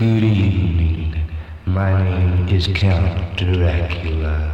Good evening. My name is Count Dracula.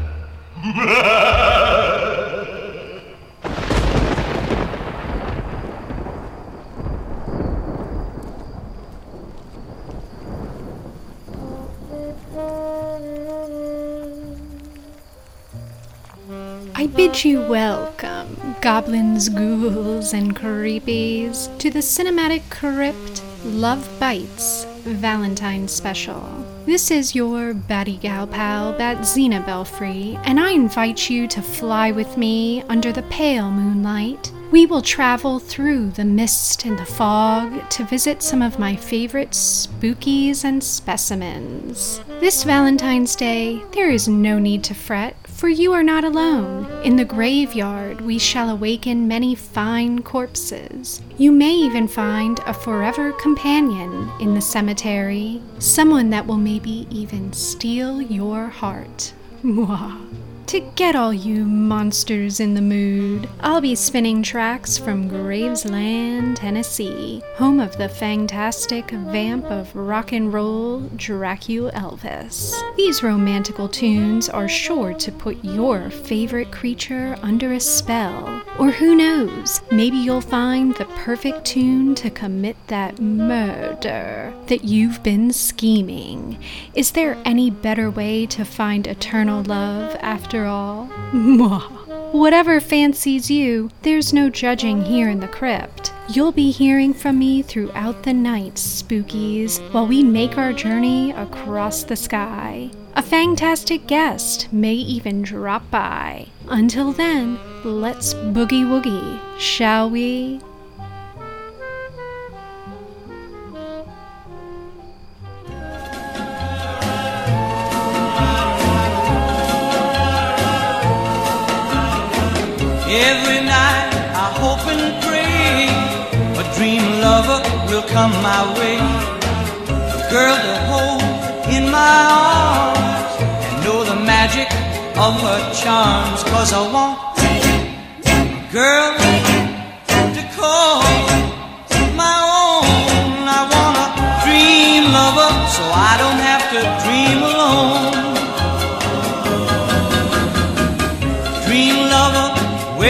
I bid you welcome, goblins, ghouls, and creepies, to the Cinematic Crypt Love Bites Valentine Special. This is your Batty Gal pal, Bat Xena Belfry, and I invite you to fly with me under the pale moonlight. We will travel through the mist and the fog to visit some of my favorite spookies and specimens. This Valentine's Day, there is no need to fret, for you are not alone. In the graveyard, we shall awaken many fine corpses. You may even find a forever companion in the cemetery, someone that will maybe even steal your heart. Mwah. To get all you monsters in the mood, I'll be spinning tracks from Gravesland, Tennessee, home of the fantastic vamp of rock and roll, Dracula Elvis. These romantical tunes are sure to put your favorite creature under a spell. Or who knows, maybe you'll find the perfect tune to commit that murder that you've been scheming. Is there any better way to find eternal love after all? Whatever fancies you, there's no judging here in the crypt. You'll be hearing from me throughout the night, spookies, while we make our journey across the sky. A fantastic guest may even drop by. Until then, let's boogie woogie, shall we? Every night I hope and pray a dream lover will come my way. A girl to hold in my arms and know the magic of her charms. Cause I want a girl to call my own. I want a dream lover so I don't have to dream alone.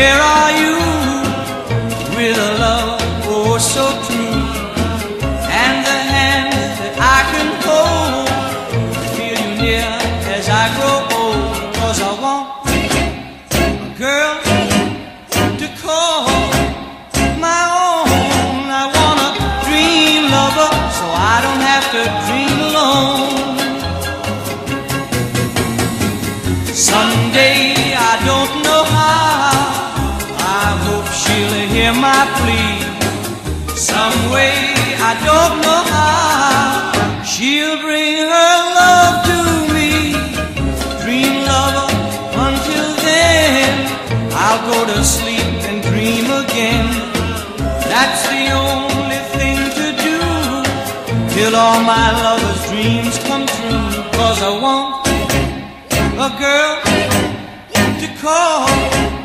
Where are I don't know how. She'll bring her love to me. Dream lover, until then I'll go to sleep and dream again. That's the only thing to do till all my lover's dreams come true. Cause I want a girl to call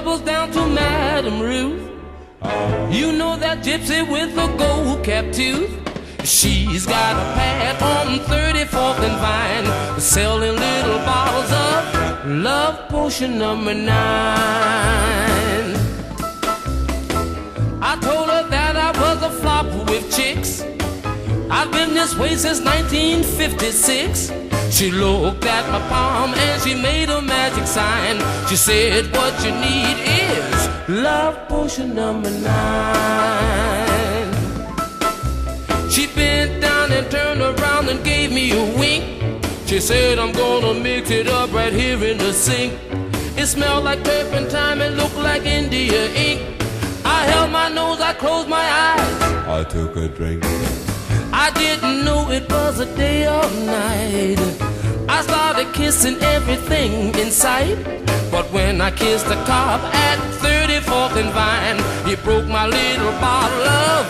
troubles down to Madame Ruth. You know that gypsy with the gold cap tooth. She's got a pad on 34th and Vine, selling little bottles of love potion number nine. I told her that I was a flop with chicks. I've been this way since 1956. She looked at my palm and she made a magic sign. She said, What you need is love potion number nine. She bent down and turned around and gave me a wink. She said, I'm gonna mix it up right here in the sink. It smelled like turpentine and looked like India ink. I held my nose, I closed my eyes. I took a drink. I didn't know it was a day or night. I started kissing everything in sight. But when I kissed the cop at 34th and Vine, he broke my little bottle of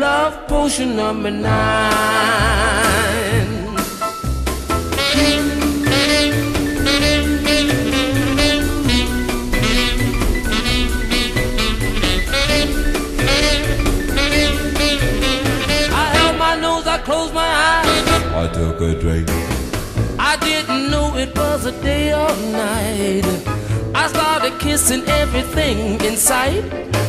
love potion number nine. I took a drink. I didn't know it was a day or night. I started kissing everything in sight.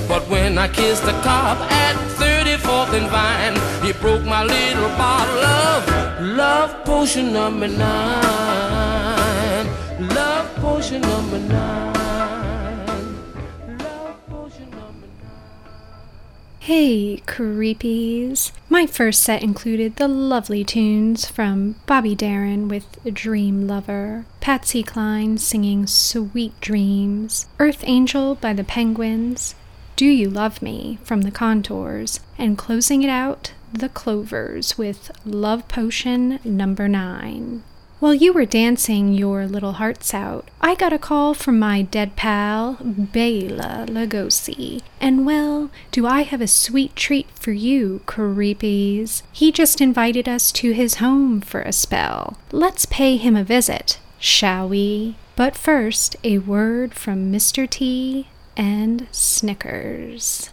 But when I kissed the cop at 34th and Vine, he broke my little bottle of love potion number nine. Love potion number nine. Hey, creepies! My first set included the lovely tunes from Bobby Darin with Dream Lover, Patsy Cline singing Sweet Dreams, Earth Angel by the Penguins, Do You Love Me from the Contours, and closing it out, the Clovers with Love Potion number 9. While you were dancing your little hearts out, I got a call from my dead pal, Bela Lugosi. And well, do I have a sweet treat for you, creepies. He just invited us to his home for a spell. Let's pay him a visit, shall we? But first, a word from Mr. T and Snickers.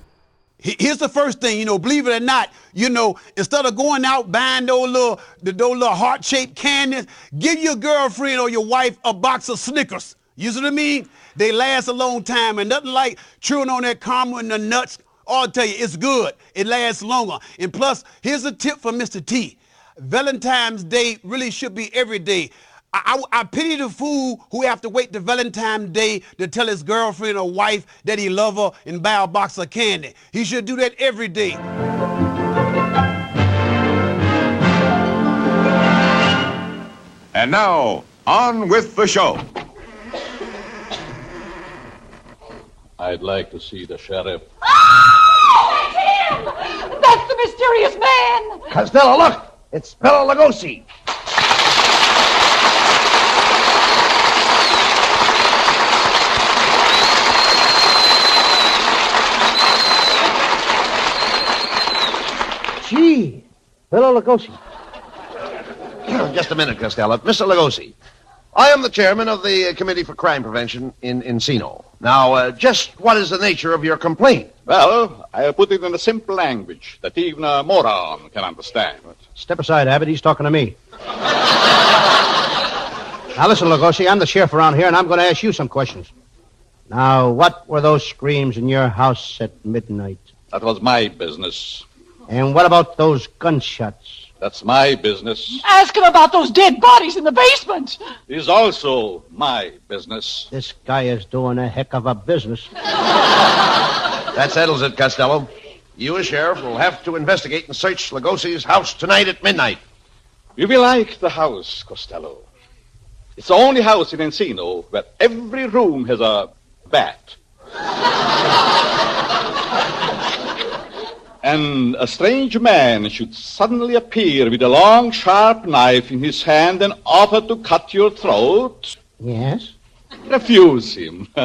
He- Here's the first thing, you know, believe it or not, you know, instead of going out buying those little, those little heart-shaped candies, give your girlfriend or your wife a box of Snickers. You see what I mean? They last a long time, and nothing like chewing on that caramel and the nuts. Oh, I'll tell you, it's good. It lasts longer. And plus, here's a tip for Mr. T. Valentine's Day really should be every day. I, I, I pity the fool who have to wait to Valentine's Day to tell his girlfriend or wife that he love her and buy a box of candy. He should do that every day. And now, on with the show. I'd like to see the sheriff. Oh, that's him! That's the mysterious man! Costello, look! It's Bela Lugosi. Gee, Bela Lugosi. Just a minute, Costello. Mr. Lugosi, I am the chairman of the uh, Committee for Crime Prevention in Encino. Now, uh, just what is the nature of your complaint? Well, I put it in a simple language that even a moron can understand. Step aside, Abbott. He's talking to me. now, listen, Lugosi, I'm the sheriff around here, and I'm going to ask you some questions. Now, what were those screams in your house at midnight? That was my business. And what about those gunshots? That's my business. Ask him about those dead bodies in the basement! Is also my business. This guy is doing a heck of a business. That settles it, Costello. You, as sheriff, will have to investigate and search Lugosi's house tonight at midnight. You will be like the house, Costello. It's the only house in Encino where every room has a bat. and a strange man should suddenly appear with a long, sharp knife in his hand and offer to cut your throat. Yes? Refuse him.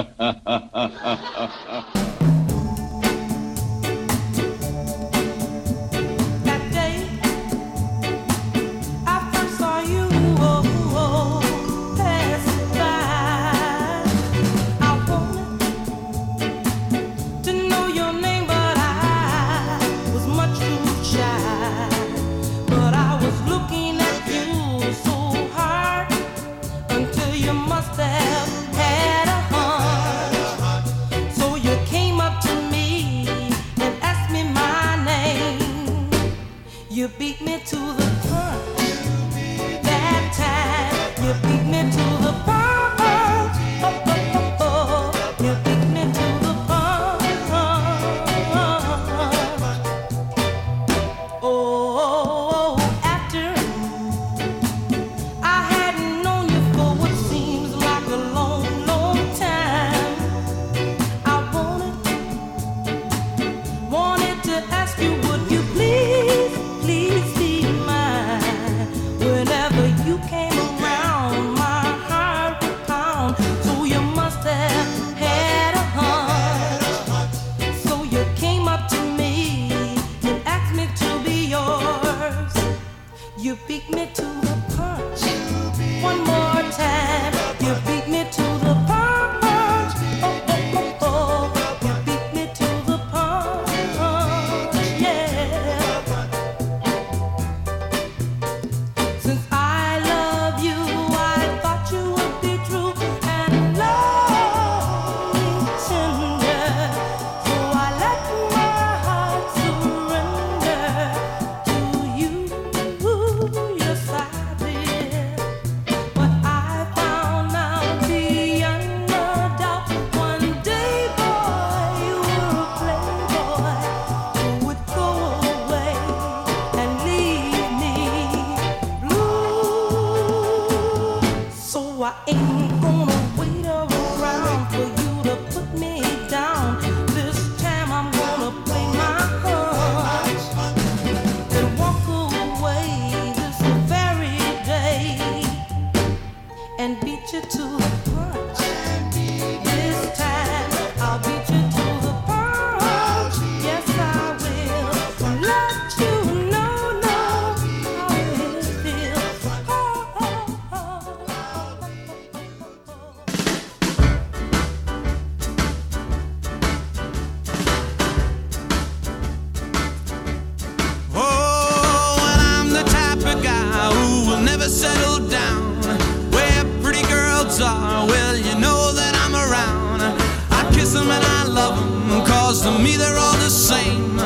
same.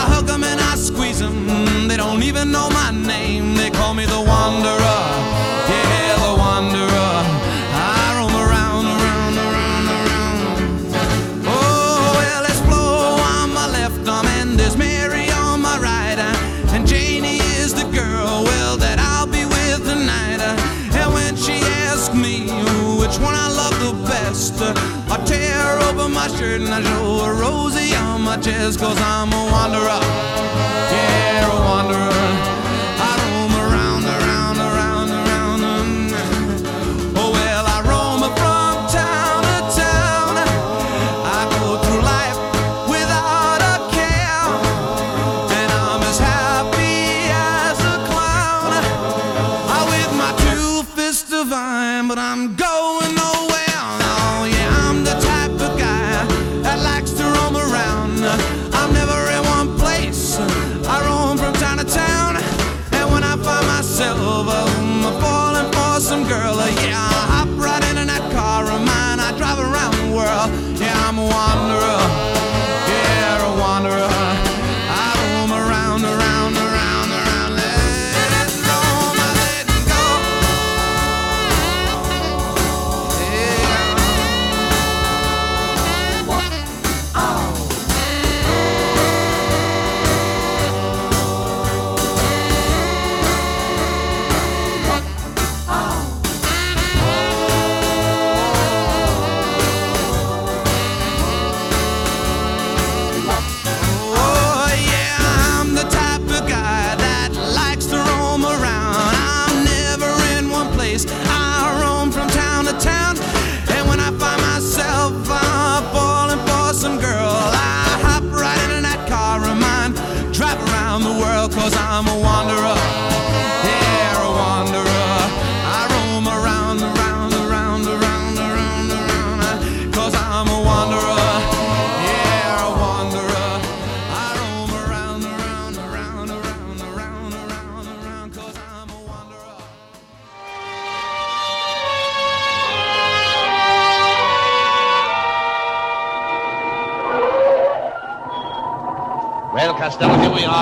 I hug them and I squeeze them, they don't even know my name. They call me the wanderer, my shirt and I show her Rosie on my chest, cause I'm a wanderer. Yeah, a wanderer.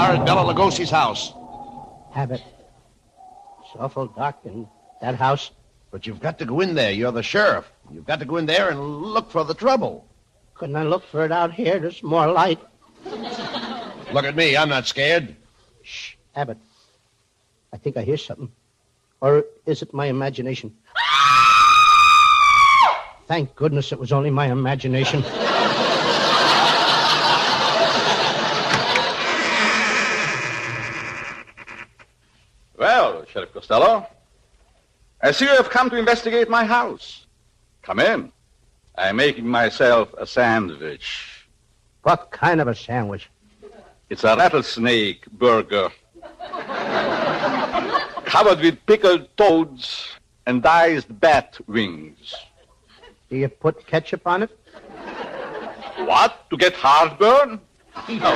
Costello, here we are at Bela Lugosi's house. Abbott. It's awful dark in that house. But you've got to go in there. You're the sheriff. You've got to go in there and look for the trouble. Couldn't I look for it out here? There's more light. Look at me. I'm not scared. Shh, Abbott. I think I hear something. Or is it my imagination? Ah! Thank goodness it was only my imagination. Well, Sheriff Costello, I see you have come to investigate my house. Come in. I'm making myself a sandwich. What kind of a sandwich? It's a rattlesnake burger. Covered with pickled toads and diced bat wings. Do you put ketchup on it? What? To get heartburn? No.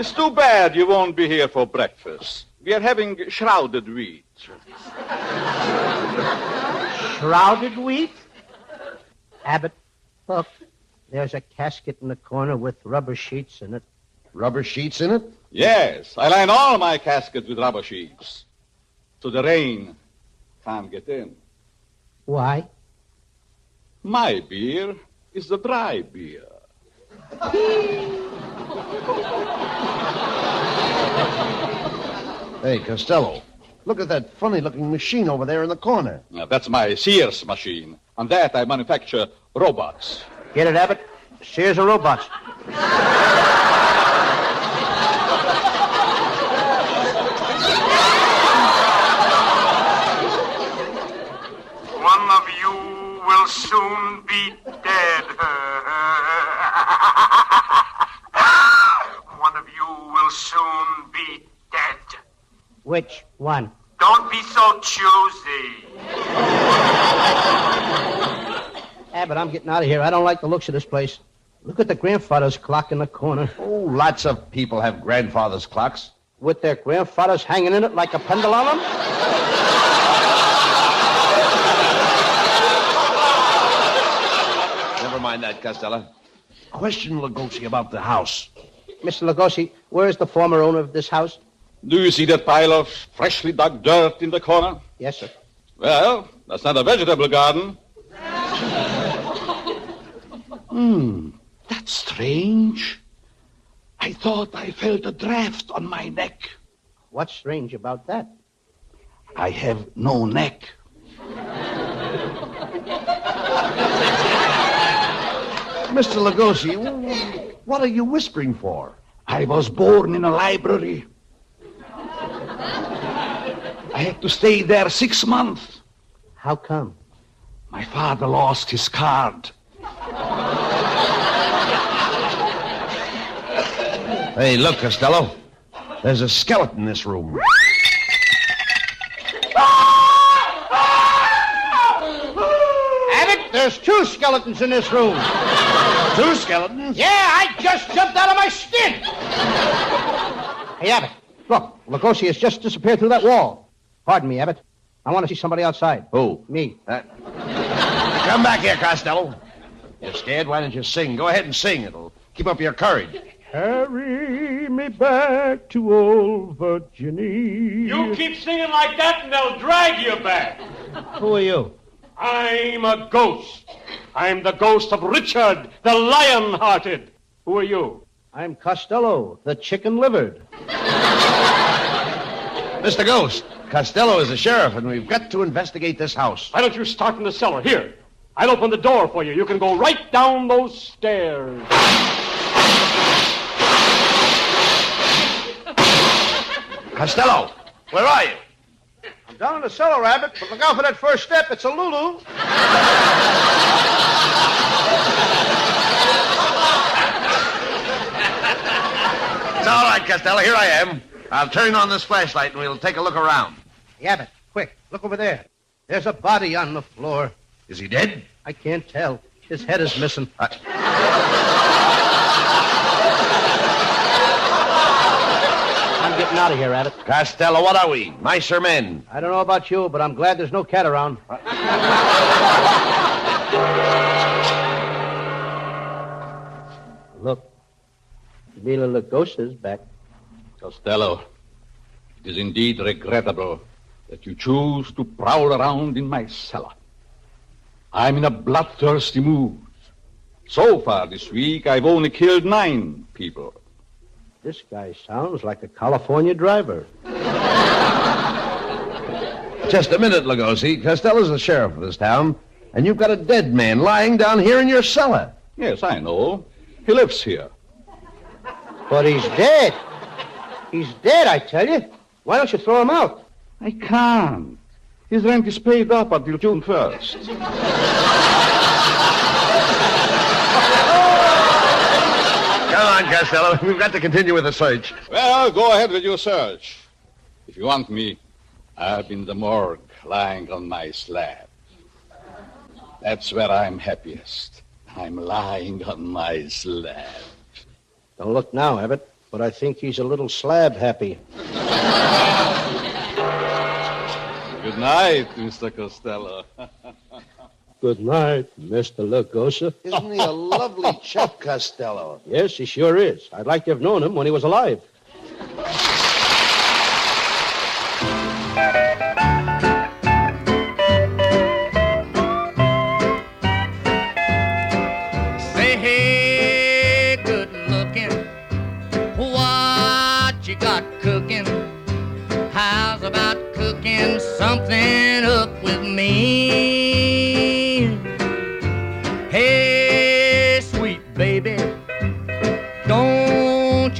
It's too bad you won't be here for breakfast. We are having shrouded wheat. Shrouded wheat? Abbott, look. There's a casket in the corner with rubber sheets in it. Rubber sheets in it? Yes, I line all my caskets with rubber sheets. So the rain can't get in. Why? My beer is the dry beer. Hey, Costello, look at that funny looking machine over there in the corner. Now, that's my Sears machine. On that, I manufacture robots. Get it, Abbott? Sears or robots? One of you will soon be dead. soon be dead. Which one? Don't be so choosy. Abbott, I'm getting out of here. I don't like the looks of this place. Look at the grandfather's clock in the corner. Oh, lots of people have grandfather's clocks. With their grandfathers hanging in it like a pendulum? Never mind that, Costello. Question Lugosi about the house. Mr. Lugosi, where's the former owner of this house? Do you see that pile of freshly dug dirt in the corner? Yes, sir. Well, that's not a vegetable garden. Hmm, that's strange. I thought I felt a draft on my neck. What's strange about that? I have no neck. Mr. Lugosi, what are you whispering for? I was born in a library. I had to stay there six months. How come? My father lost his card. Hey, look, Costello. There's a skeleton in this room. Abbott, there's two skeletons in this room. Two skeletons? Yeah, I just jumped out of my skin. hey, Abbott, look, Lugosi has just disappeared through that wall. Pardon me, Abbott. I want to see somebody outside. Who? Me. Uh, come back here, Costello. You're scared? Why don't you sing? Go ahead and sing. It'll keep up your courage. Carry me back to old Virginia. You keep singing like that and they'll drag you back. Who are you? I'm a ghost. I'm the ghost of Richard, the lion-hearted. Who are you? I'm Costello, the chicken livered. Mr. Ghost, Costello is the sheriff, and we've got to investigate this house. Why don't you start in the cellar? Here. I'll open the door for you. You can go right down those stairs. Costello, where are you? Down in the cellar, Abbott, but look out for that first step. It's a Lulu. It's all right, Costello. Here I am. I'll turn on this flashlight, and we'll take a look around. Hey, Abbott, quick, look over there. There's a body on the floor. Is he dead? I can't tell. His head is missing. I'm getting out of here, Abbott. Costello, what are we? Mice or men? I don't know about you, but I'm glad there's no cat around. Uh. Look, Mila Lugosa's back. Costello, it is indeed regrettable that you choose to prowl around in my cellar. I'm in a bloodthirsty mood. So far this week, I've only killed nine people. This guy sounds like a California driver. Just a minute, Lugosi. Costello's the sheriff of this town, and you've got a dead man lying down here in your cellar. Yes, I know. He lives here. But he's dead. He's dead, I tell you. Why don't you throw him out? I can't. His rent is paid up until June 1st. Come on, Costello. We've got to continue with the search. Well, go ahead with your search. If you want me, I'm in the morgue, lying on my slab. That's where I'm happiest. I'm lying on my slab. Don't look now, Abbott, but I think he's a little slab happy. Good night, Mr. Costello. Good night, Mr. Lugosa. Isn't he a lovely chap, Costello? Yes, he sure is. I'd like to have known him when he was alive.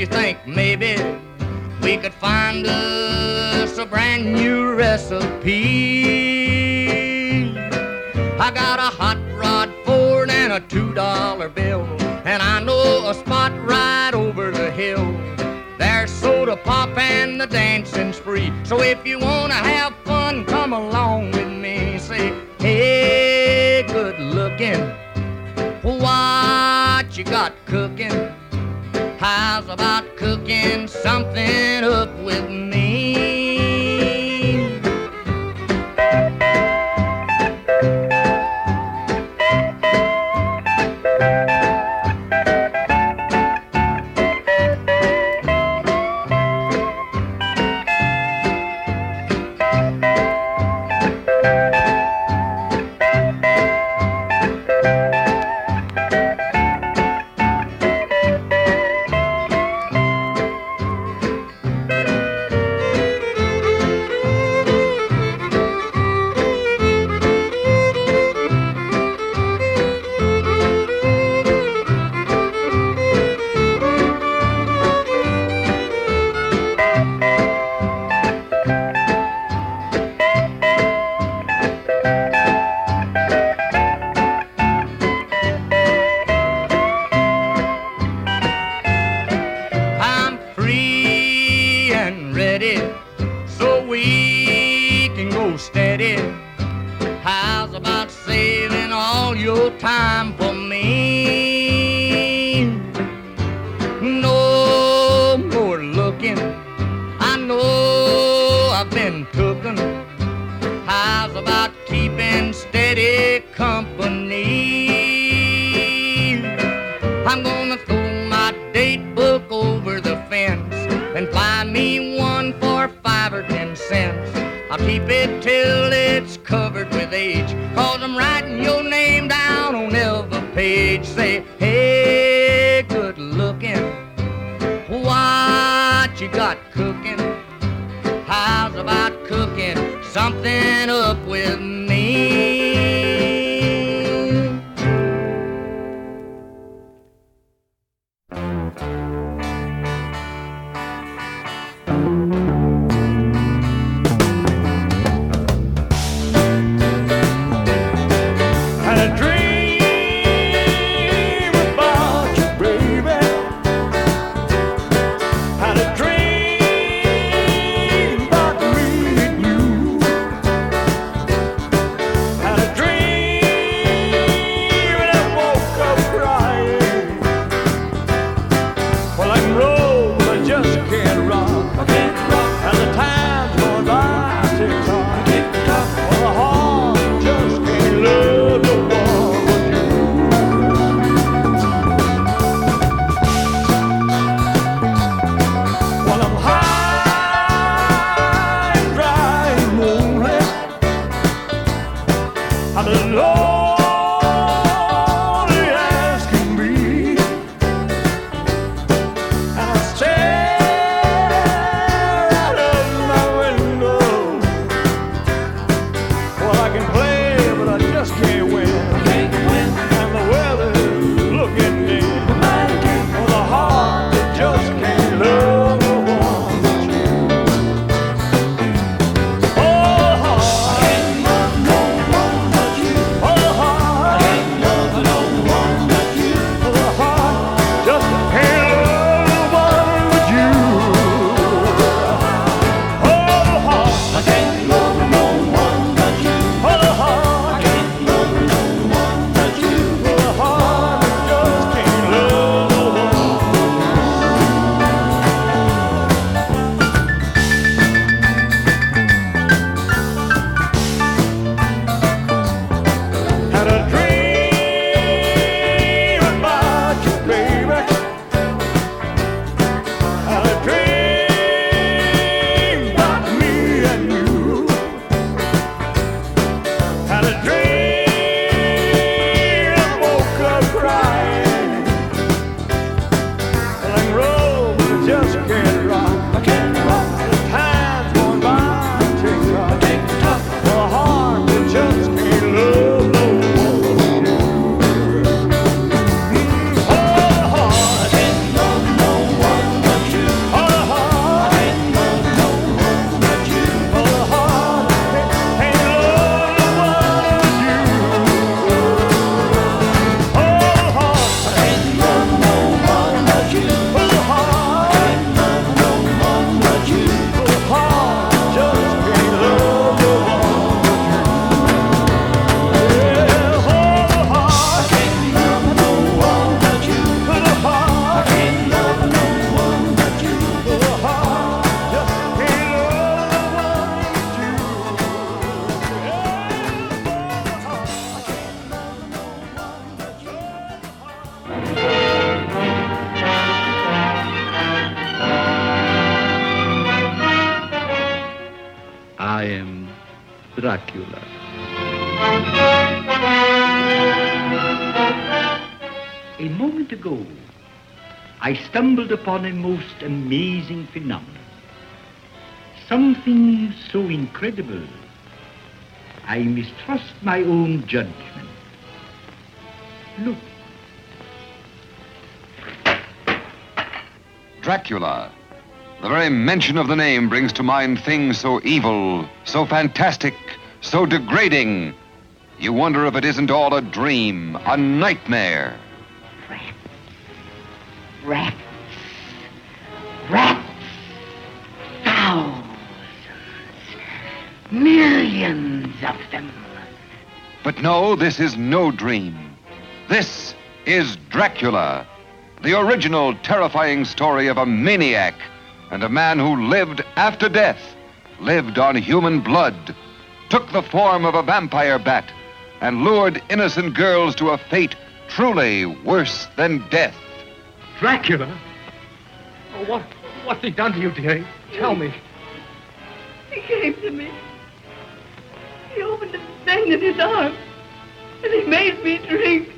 You think maybe we could find us a brand new recipe? I got a hot rod Ford and a two dollar bill, and I know a spot right over the hill. There's soda pop and the dancing's free. So if you wanna have fun, come along with me. Say, hey, good looking, what you got cooking? About cooking something up with me? I'm alone. A moment ago, I stumbled upon a most amazing phenomenon. Something so incredible, I mistrust my own judgment. Look. Dracula. The very mention of the name brings to mind things so evil, so fantastic, so degrading. You wonder if it isn't all a dream, a nightmare. Rats. Rats. Thousands. Millions of them. But no, this is no dream. This is Dracula, the original terrifying story of a maniac and a man who lived after death, lived on human blood, took the form of a vampire bat, and lured innocent girls to a fate truly worse than death. Dracula? Oh, what, what's he done to you, dearie? Tell me. He came to me. He opened a vein in his arm, and he made me drink.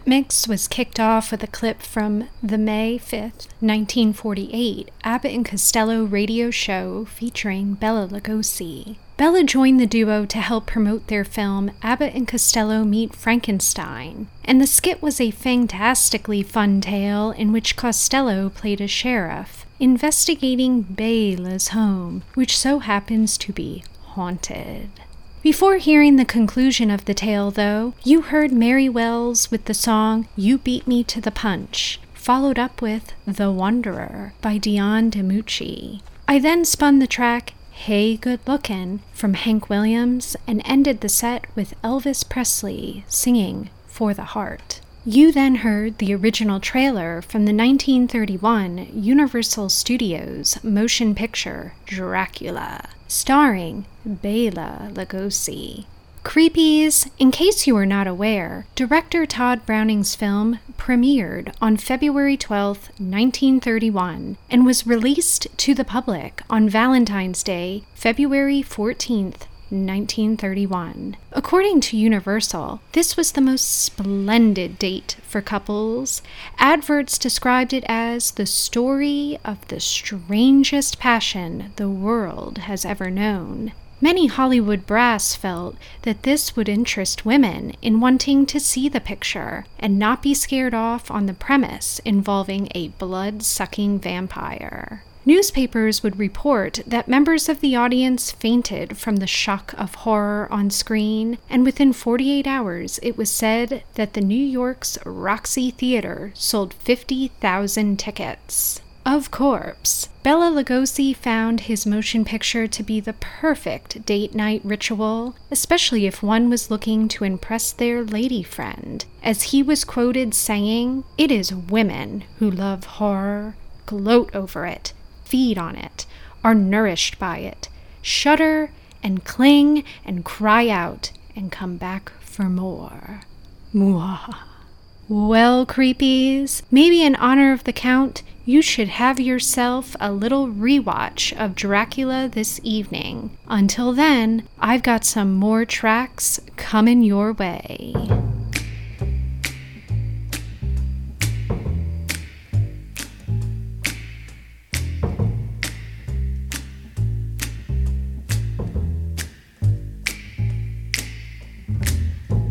That mix was kicked off with a clip from the May 5th, 1948 Abbott and Costello radio show featuring Bela Lugosi. Bela joined the duo to help promote their film Abbott and Costello Meet Frankenstein, and the skit was a fantastically fun tale in which Costello played a sheriff investigating Bela's home, which so happens to be haunted. Before hearing the conclusion of the tale, though, you heard Mary Wells with the song You Beat Me to the Punch, followed up with The Wanderer by Dion DiMucci. I then spun the track Hey Good Lookin' from Hank Williams and ended the set with Elvis Presley singing For the Heart. You then heard the original trailer from the 1931 Universal Studios motion picture Dracula, starring Bela Lugosi. Creepies, in case you are not aware, director Tod Browning's film premiered on February 12, 1931, and was released to the public on Valentine's Day, February 14th, 1931. According to Universal, this was the most splendid date for couples. Adverts described it as the story of the strangest passion the world has ever known. Many Hollywood brass felt that this would interest women in wanting to see the picture and not be scared off on the premise involving a blood sucking vampire. Newspapers would report that members of the audience fainted from the shock of horror on screen, and within 48 hours it was said that the New York's Roxy Theater sold 50,000 tickets. Of course, Bela Lugosi found his motion picture to be the perfect date night ritual, especially if one was looking to impress their lady friend, as he was quoted saying, It is women who love horror, gloat over it, feed on it, are nourished by it, shudder and cling and cry out and come back for more. Mwah. Well, creepies, maybe in honor of the Count, you should have yourself a little rewatch of Dracula this evening. Until then, I've got some more tracks coming your way.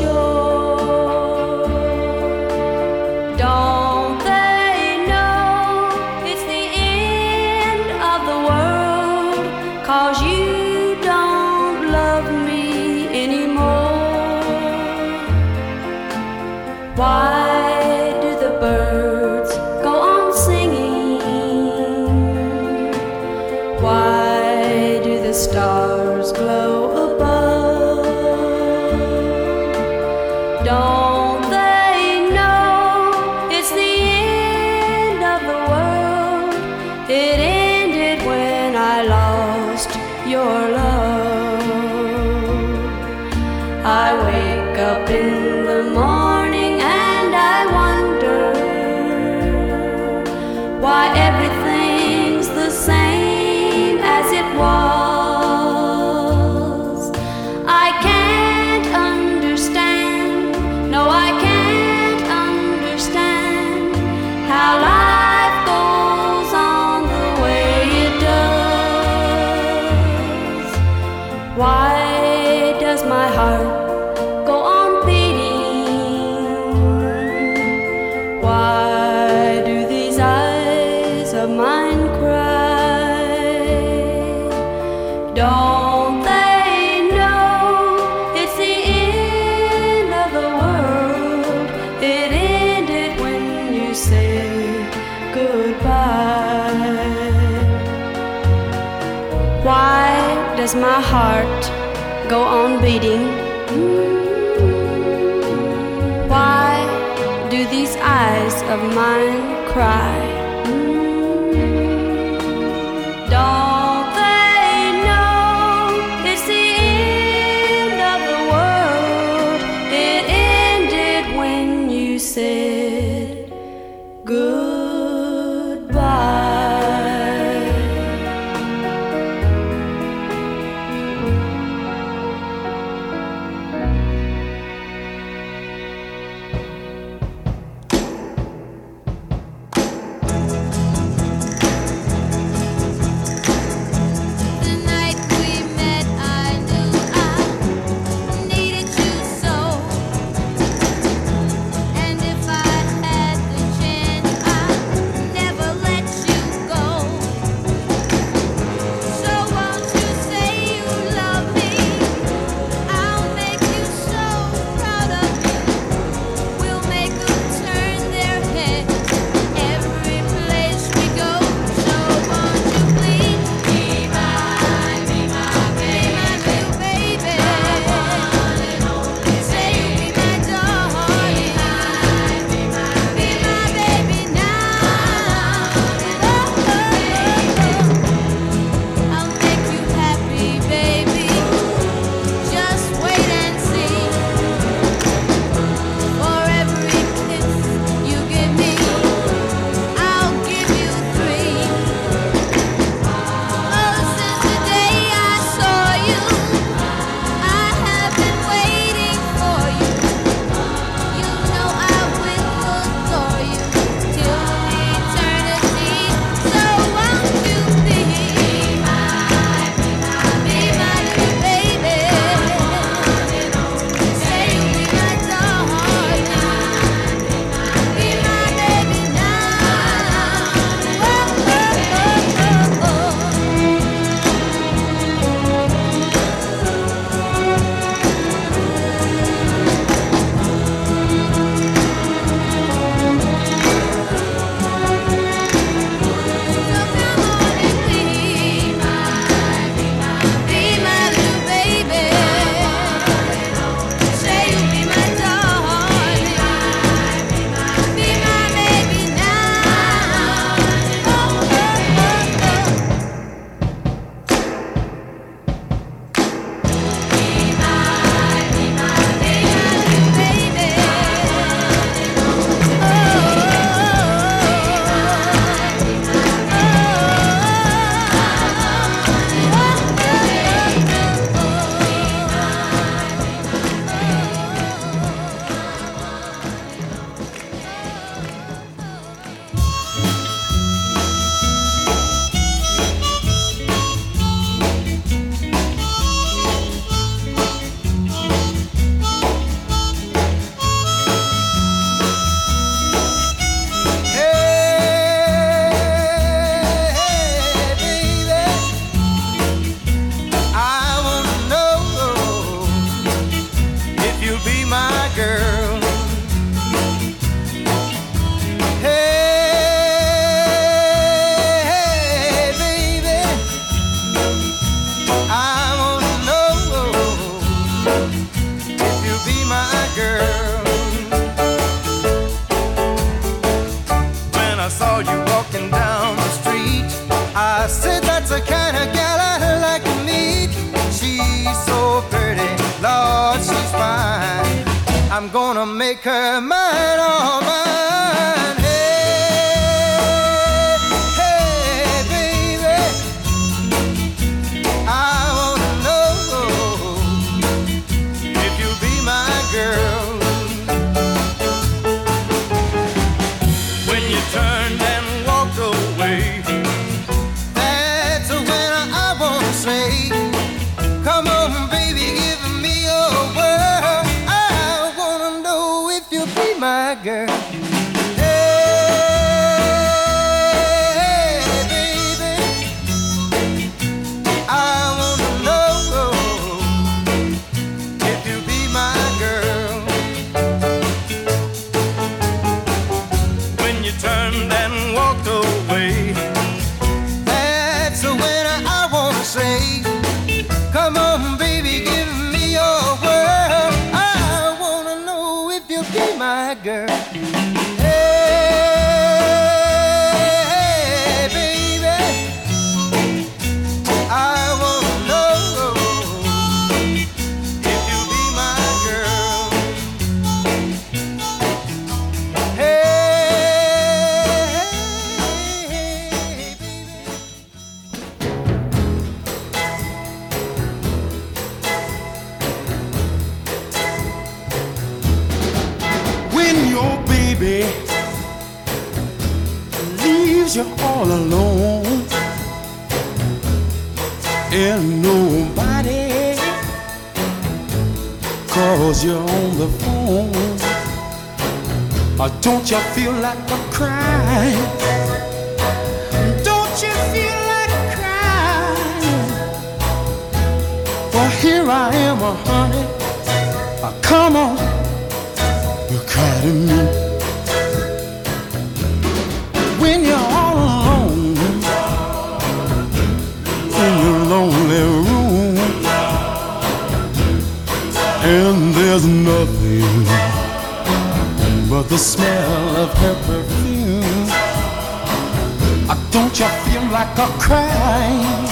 rush does my heart go on beating? Why do these eyes of mine cry? Don't you feel like a crying? Don't you feel like crying? Well, here I am, a honey. Oh, come on, you cry to me. When you're all alone in your lonely room, and there's nothing the smell of her perfume. Don't you feel like a crime?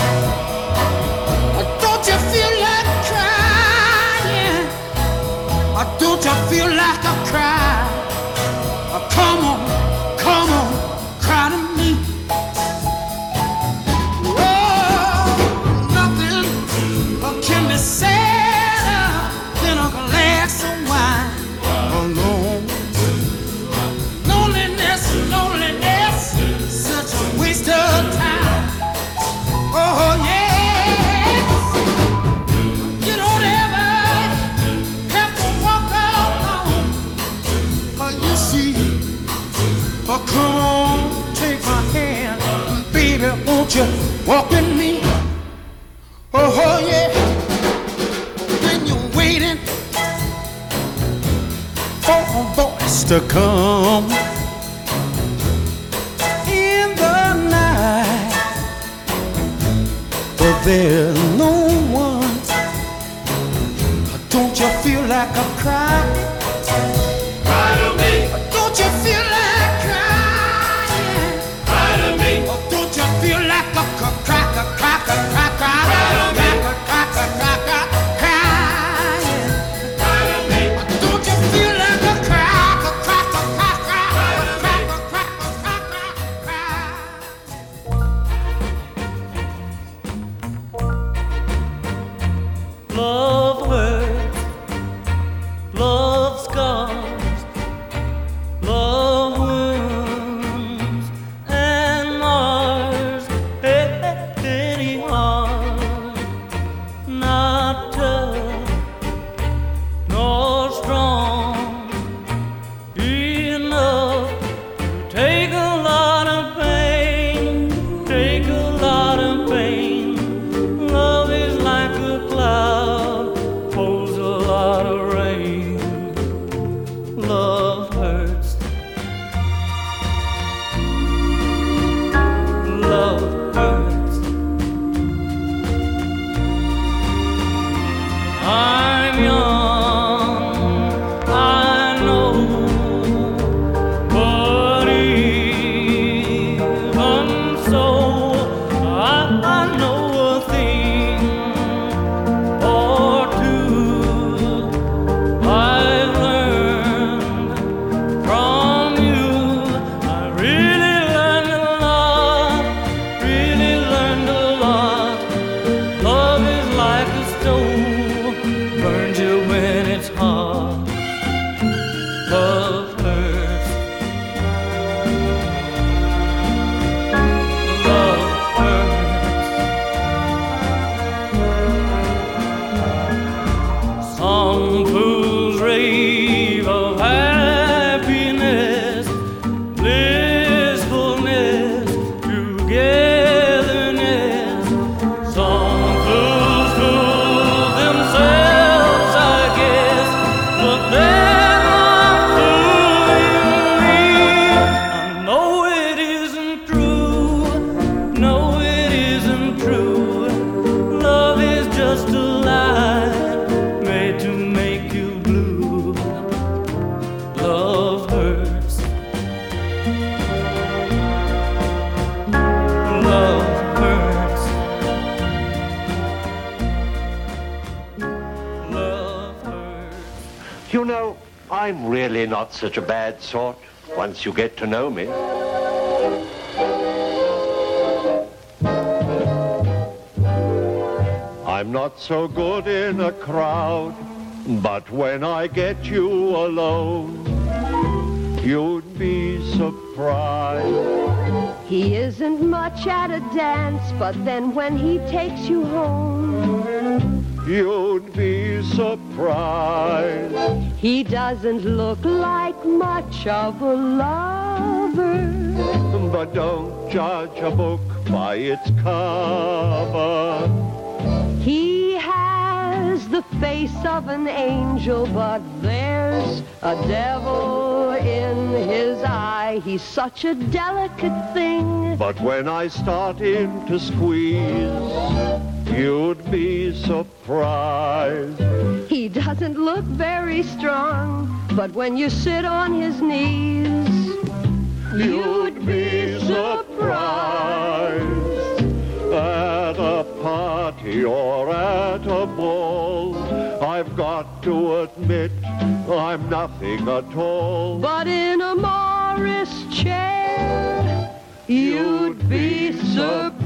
to come. Once you get to know me. I'm not so good in a crowd, but when I get you alone, you'd be surprised. He isn't much at a dance, but then when he takes you home, You'd be surprised. he doesn't look like much of a lover. But don't judge a book by its cover. He has the face of an angel, but there's a devil in his eye. He's such a delicate thing. But when I start in to squeeze, you'd be surprised. Doesn't look very strong, but when you sit on his knees, You'd be surprised at a party or at a ball. I've got to admit I'm nothing at all. but in a Morris chair, you'd be surprised.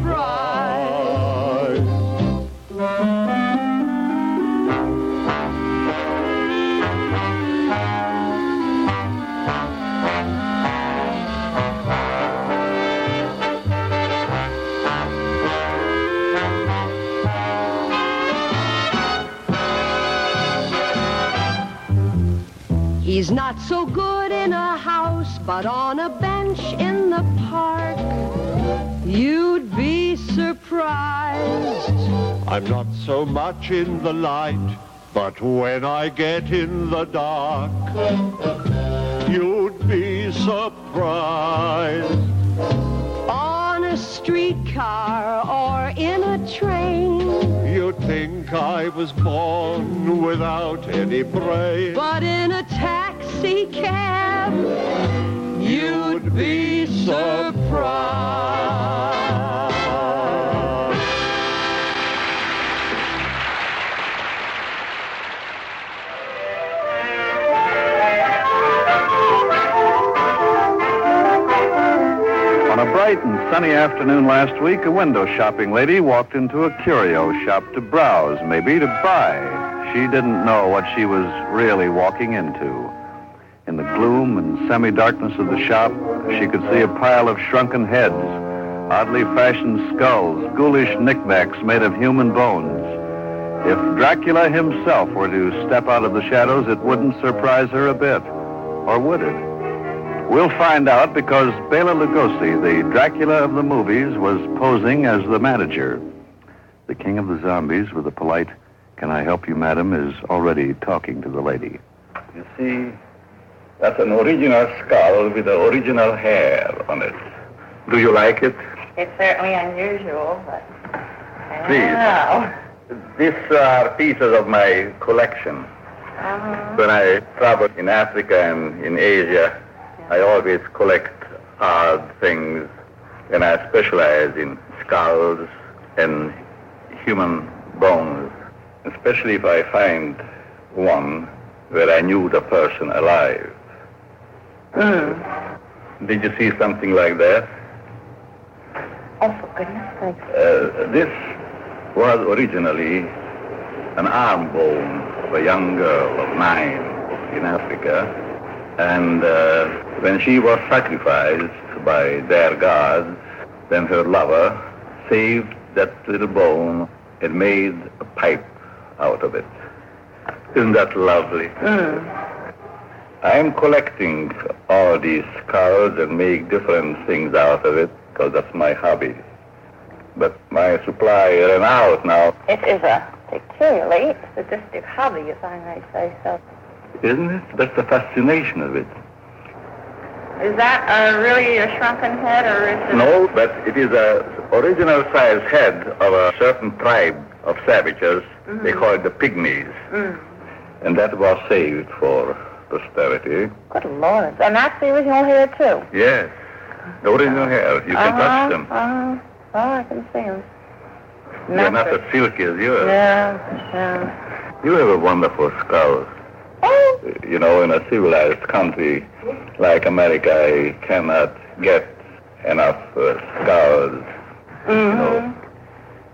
He's not so good in a house, but on a bench in the park, you'd be surprised. I'm not so much in the light, but when I get in the dark, you'd be surprised. On a streetcar or in a train, You'd think I was born without any brain. but in a taxi cab, you'd be surprised. Bright and sunny afternoon last week, a window shopping lady walked into a curio shop to browse, maybe to buy. She didn't know what she was really walking into. In the gloom and semi-darkness of the shop, she could see a pile of shrunken heads, oddly fashioned skulls, ghoulish knickknacks made of human bones. If Dracula himself were to step out of the shadows, it wouldn't surprise her a bit. Or would it? We'll find out because Bela Lugosi, the Dracula of the movies, was posing as the manager. The king of the zombies, with a polite, Can I help you, madam, is already talking to the lady. You see, that's an original skull with the original hair on it. Do you like it? It's certainly unusual, but I Please. don't know. These are pieces of my collection. Uh-huh. When I traveled in Africa and in Asia, I always collect odd things, and I specialize in skulls and human bones, especially if I find one where I knew the person alive. Did you see something like that? Oh, for goodness sake. Uh, this was originally an arm bone of a young girl of nine in Africa. And uh, when she was sacrificed by their gods, then her lover saved that little bone and made a pipe out of it. Isn't that lovely? I'm collecting all these skulls and make different things out of it because that's my hobby. But my supply ran out now, It is a peculiarly sadistic hobby, if I may say so. Isn't it? That's the fascination of it. Is that uh, really a shrunken head, or is it? No, but it is a original size head of a certain tribe of savages. They Mhm. call it the pygmies. Mm. And that was saved for posterity. Good Lord. And that's the original hair, too. Yes. The original hair. You can uh-huh, touch them. Uh-huh. Oh, I can see them. They're not as silky as yours. Yeah, yeah. You have a wonderful skull. You know, in a civilized country like America, I cannot get enough uh, scholars. You know,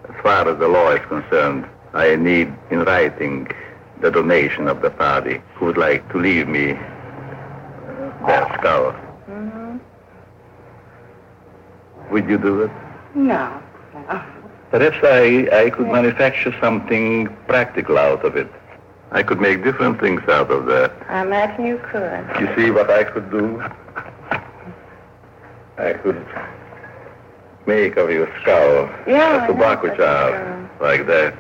as far as the law is concerned, I need in writing the donation of the party who would like to leave me uh, their skull. Would you do it? No. Perhaps I, I could manufacture something practical out of it. I could make different things out of that. I imagine you could. You see what I could do? I could make of your skull Yeah, a tobacco jar like that.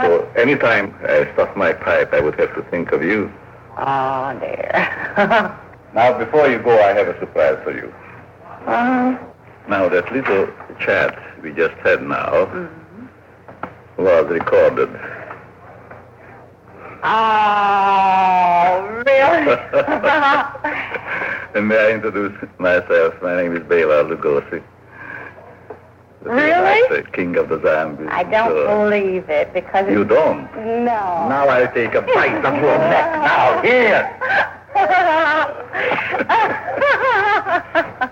So anytime I stuff my pipe, I would have to think of you. Oh, dear. Now, before you go, I have a surprise for you. uh, Now, that little chat we just had now Mm-hmm. was recorded. Oh, really? and may I introduce myself? My name is Bela Lugosi. Really? The king of the Zambia. I don't believe it because You don't? No. Now I'll take a bite of your neck. Now, here.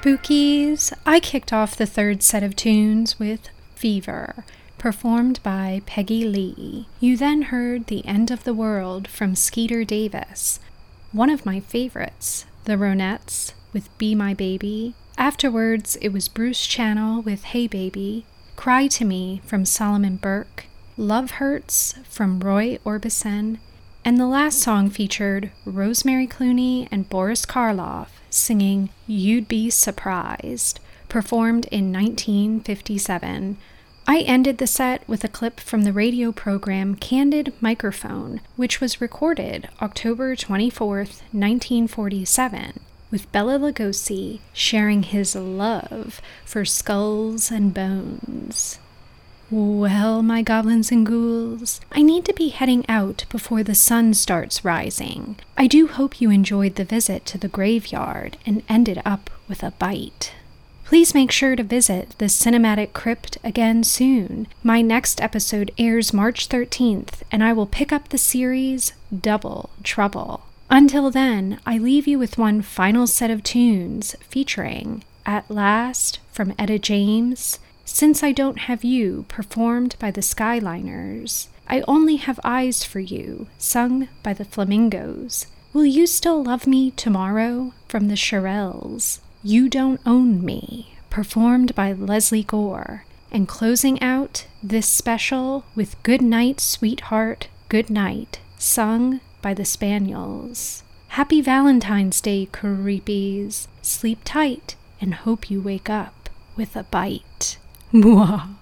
Spookies, I kicked off the third set of tunes with Fever, performed by Peggy Lee. You then heard The End of the World from Skeeter Davis, one of my favorites, The Ronettes with Be My Baby. Afterwards, it was Bruce Channel with Hey Baby, Cry to Me from Solomon Burke, Love Hurts from Roy Orbison, and the last song featured Rosemary Clooney and Boris Karloff singing You'd Be Surprised, performed in 1957. I ended the set with a clip from the radio program Candid Microphone, which was recorded October 24, 1947, with Bela Lugosi sharing his love for skulls and bones. Well, my goblins and ghouls, I need to be heading out before the sun starts rising. I do hope you enjoyed the visit to the graveyard and ended up with a bite. Please make sure to visit the Cinematic Crypt again soon. My next episode airs March 13th, and I will pick up the series Double Trouble. Until then, I leave you with one final set of tunes featuring At Last from Etta James, Since I Don't Have You, performed by the Skyliners, I Only Have Eyes for You, sung by the Flamingos, Will You Still Love Me Tomorrow from the Shirelles, You Don't Own Me, performed by Lesley Gore, and closing out this special with Good Night, Sweetheart, Good Night, sung by the Spaniels. Happy Valentine's Day, creepies. Sleep tight and hope you wake up with a bite. Mwah. At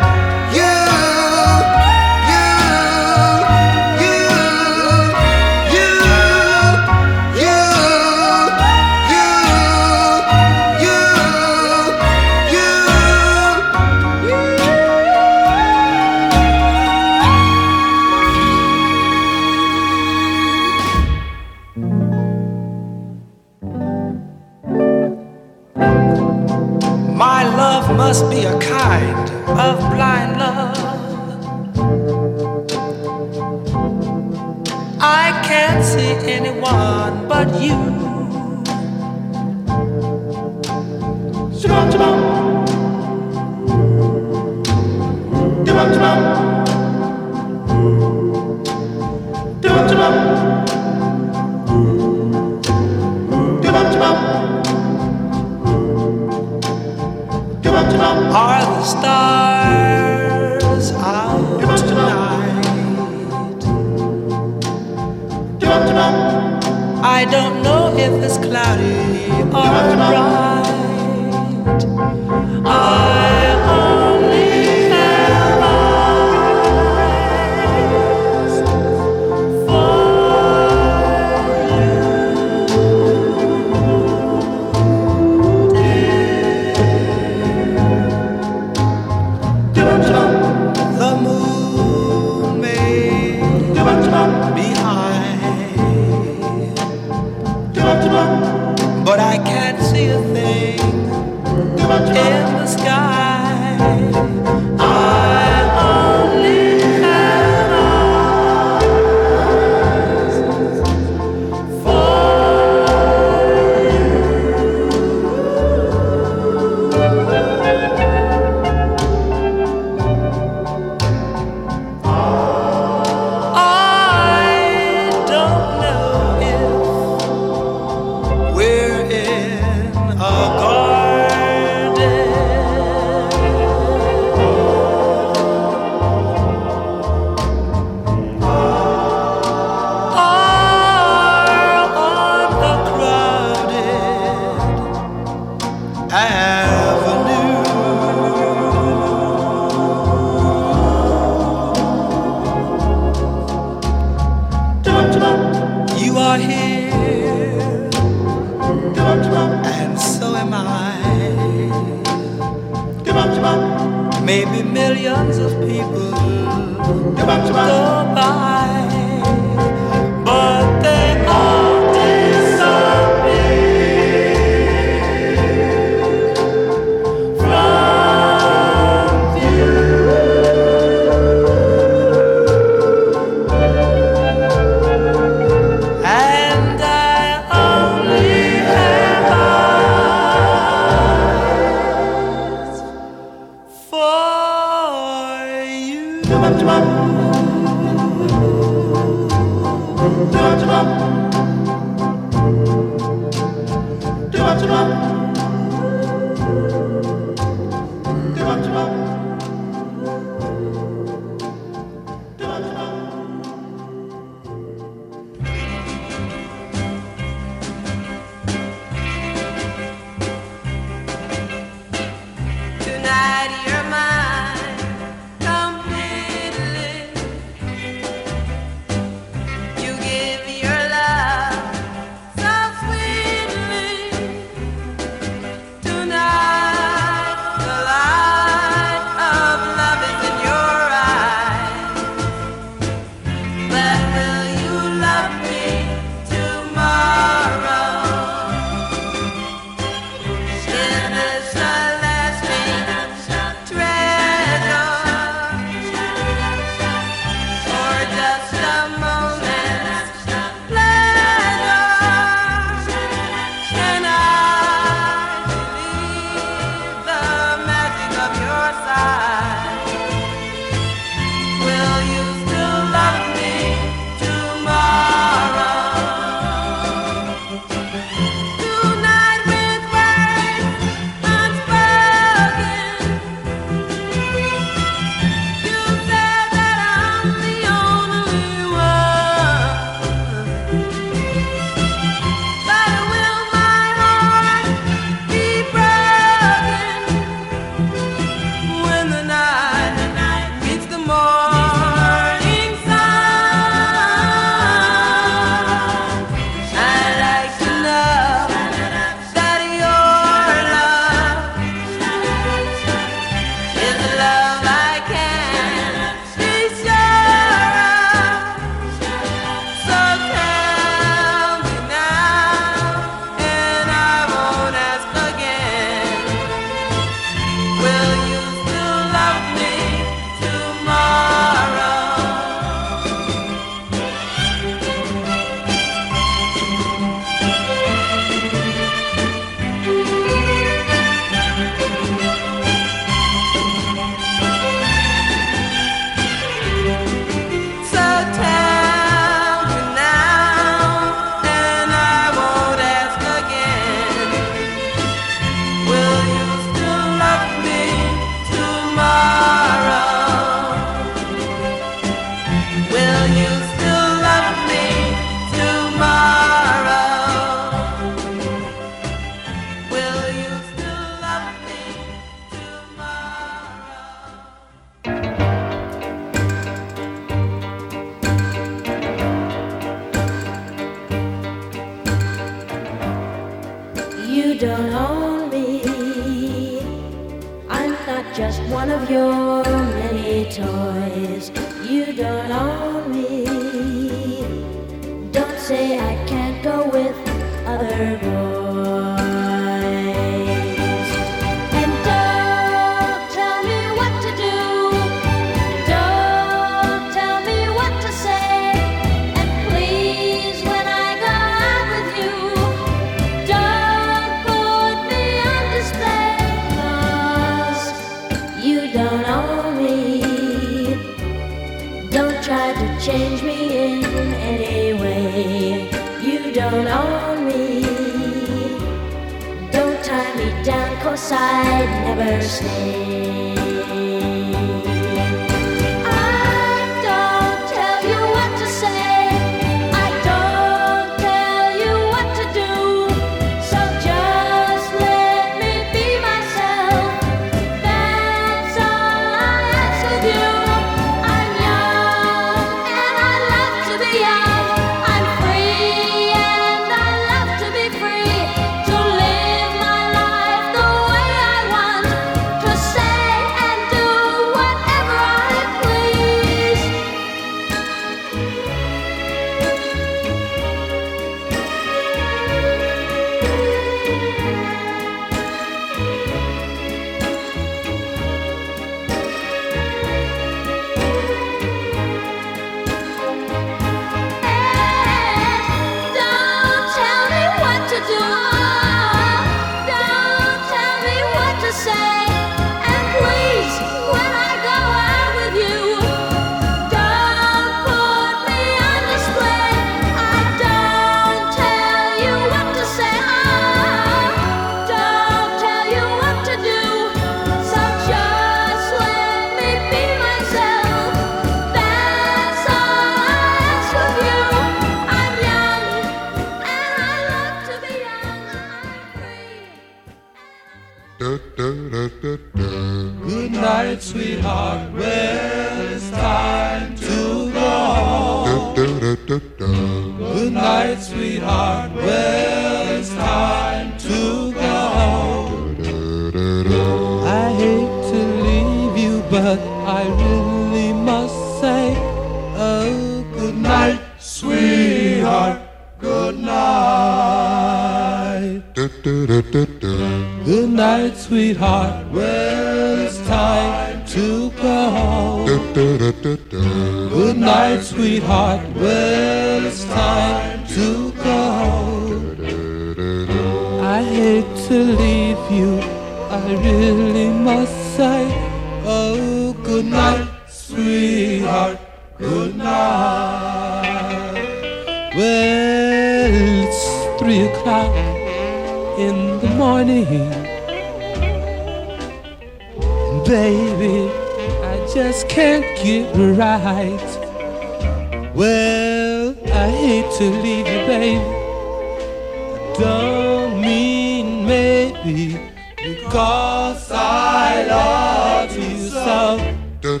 Good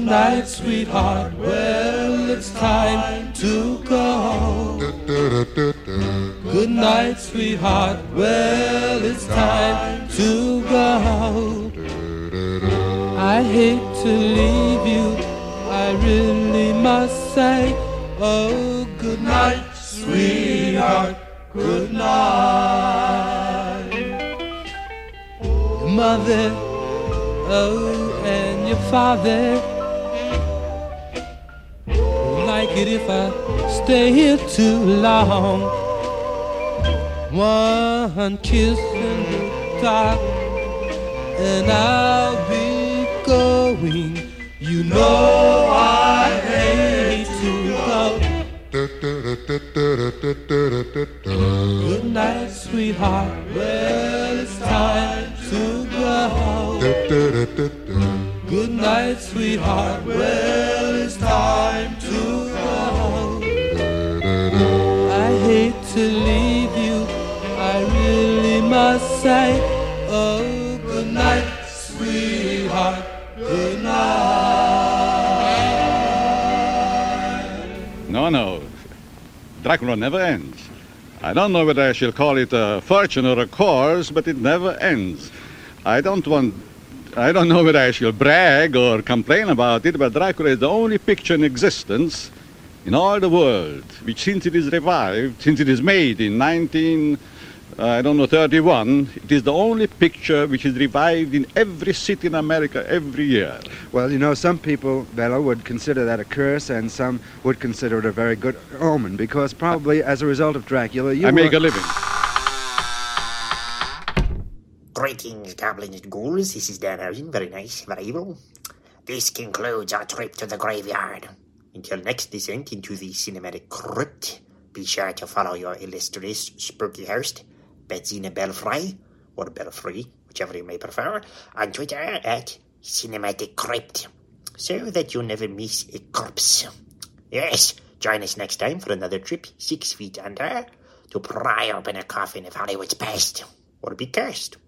night, sweetheart. Well, it's time to go. Good night, sweetheart. Well, it's time to go. I hate to leave mother, oh, and your father. Like it if I stay here too long. One kiss the dark, and I'll be going. You know I hate to go. Good night, sweetheart. Well, it's time to go. Good night, sweetheart. Well, it's time to go. I hate to leave you. I really must say, oh, good night, sweetheart. Good night. No, no. Dracula never ends. I don't know whether I shall call it a fortune or a cause, but it never ends. I don't want. I don't know whether I shall brag or complain about it, but Dracula is the only picture in existence in all the world which, since it is revived, since it is made in 19. Uh, I don't know, 31. It is the only picture which is revived in every city in America every year. Well, you know, some people, Bela, would consider that a curse, and some would consider it a very good omen, because probably as a result of Dracula, you I make a living. Greetings, goblins and ghouls. This is Danhausen. Very nice, very evil. This concludes our trip to the graveyard. Until next descent into the cinematic crypt, Be sure to follow your illustrious spooky host, Betsina Belfry, or Belfry, whichever you may prefer, on Twitter at Cinematic Crypt, so that you never miss a corpse. Yes, join us next time for another trip six feet under to pry open a coffin of Hollywood's past, or be cursed.